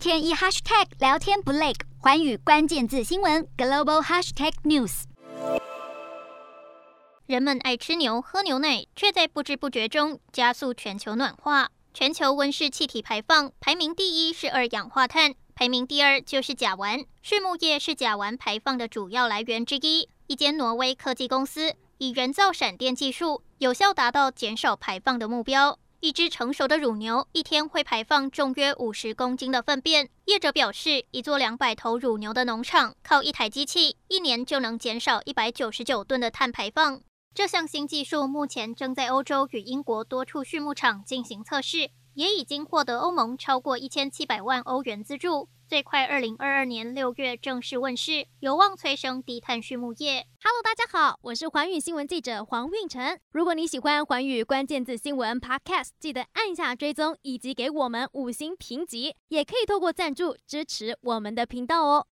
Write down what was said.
天一 hashtag 聊天不累，寰宇关键字新闻 global hashtag news。人们爱吃牛、喝牛奶，却在不知不觉中加速全球暖化。全球温室气体排放排名第一是二氧化碳，排名第二就是甲烷。畜牧业是甲烷排放的主要来源之一。一间挪威科技公司以人造闪电技术，有效达到减少排放的目标。一只成熟的乳牛一天会排放重约五十公斤的粪便。业者表示，一座两百头乳牛的农场靠一台机器，一年就能减少一百九十九吨的碳排放。这项新技术目前正在欧洲与英国多处畜牧场进行测试，也已经获得欧盟超过一千七百万欧元资助。最快二零二二年六月正式问世，有望催生低碳畜牧业。Hello，大家好，我是环宇新闻记者黄运成。如果你喜欢环宇关键字新闻 Podcast，记得按下追踪以及给我们五星评级，也可以透过赞助支持我们的频道哦。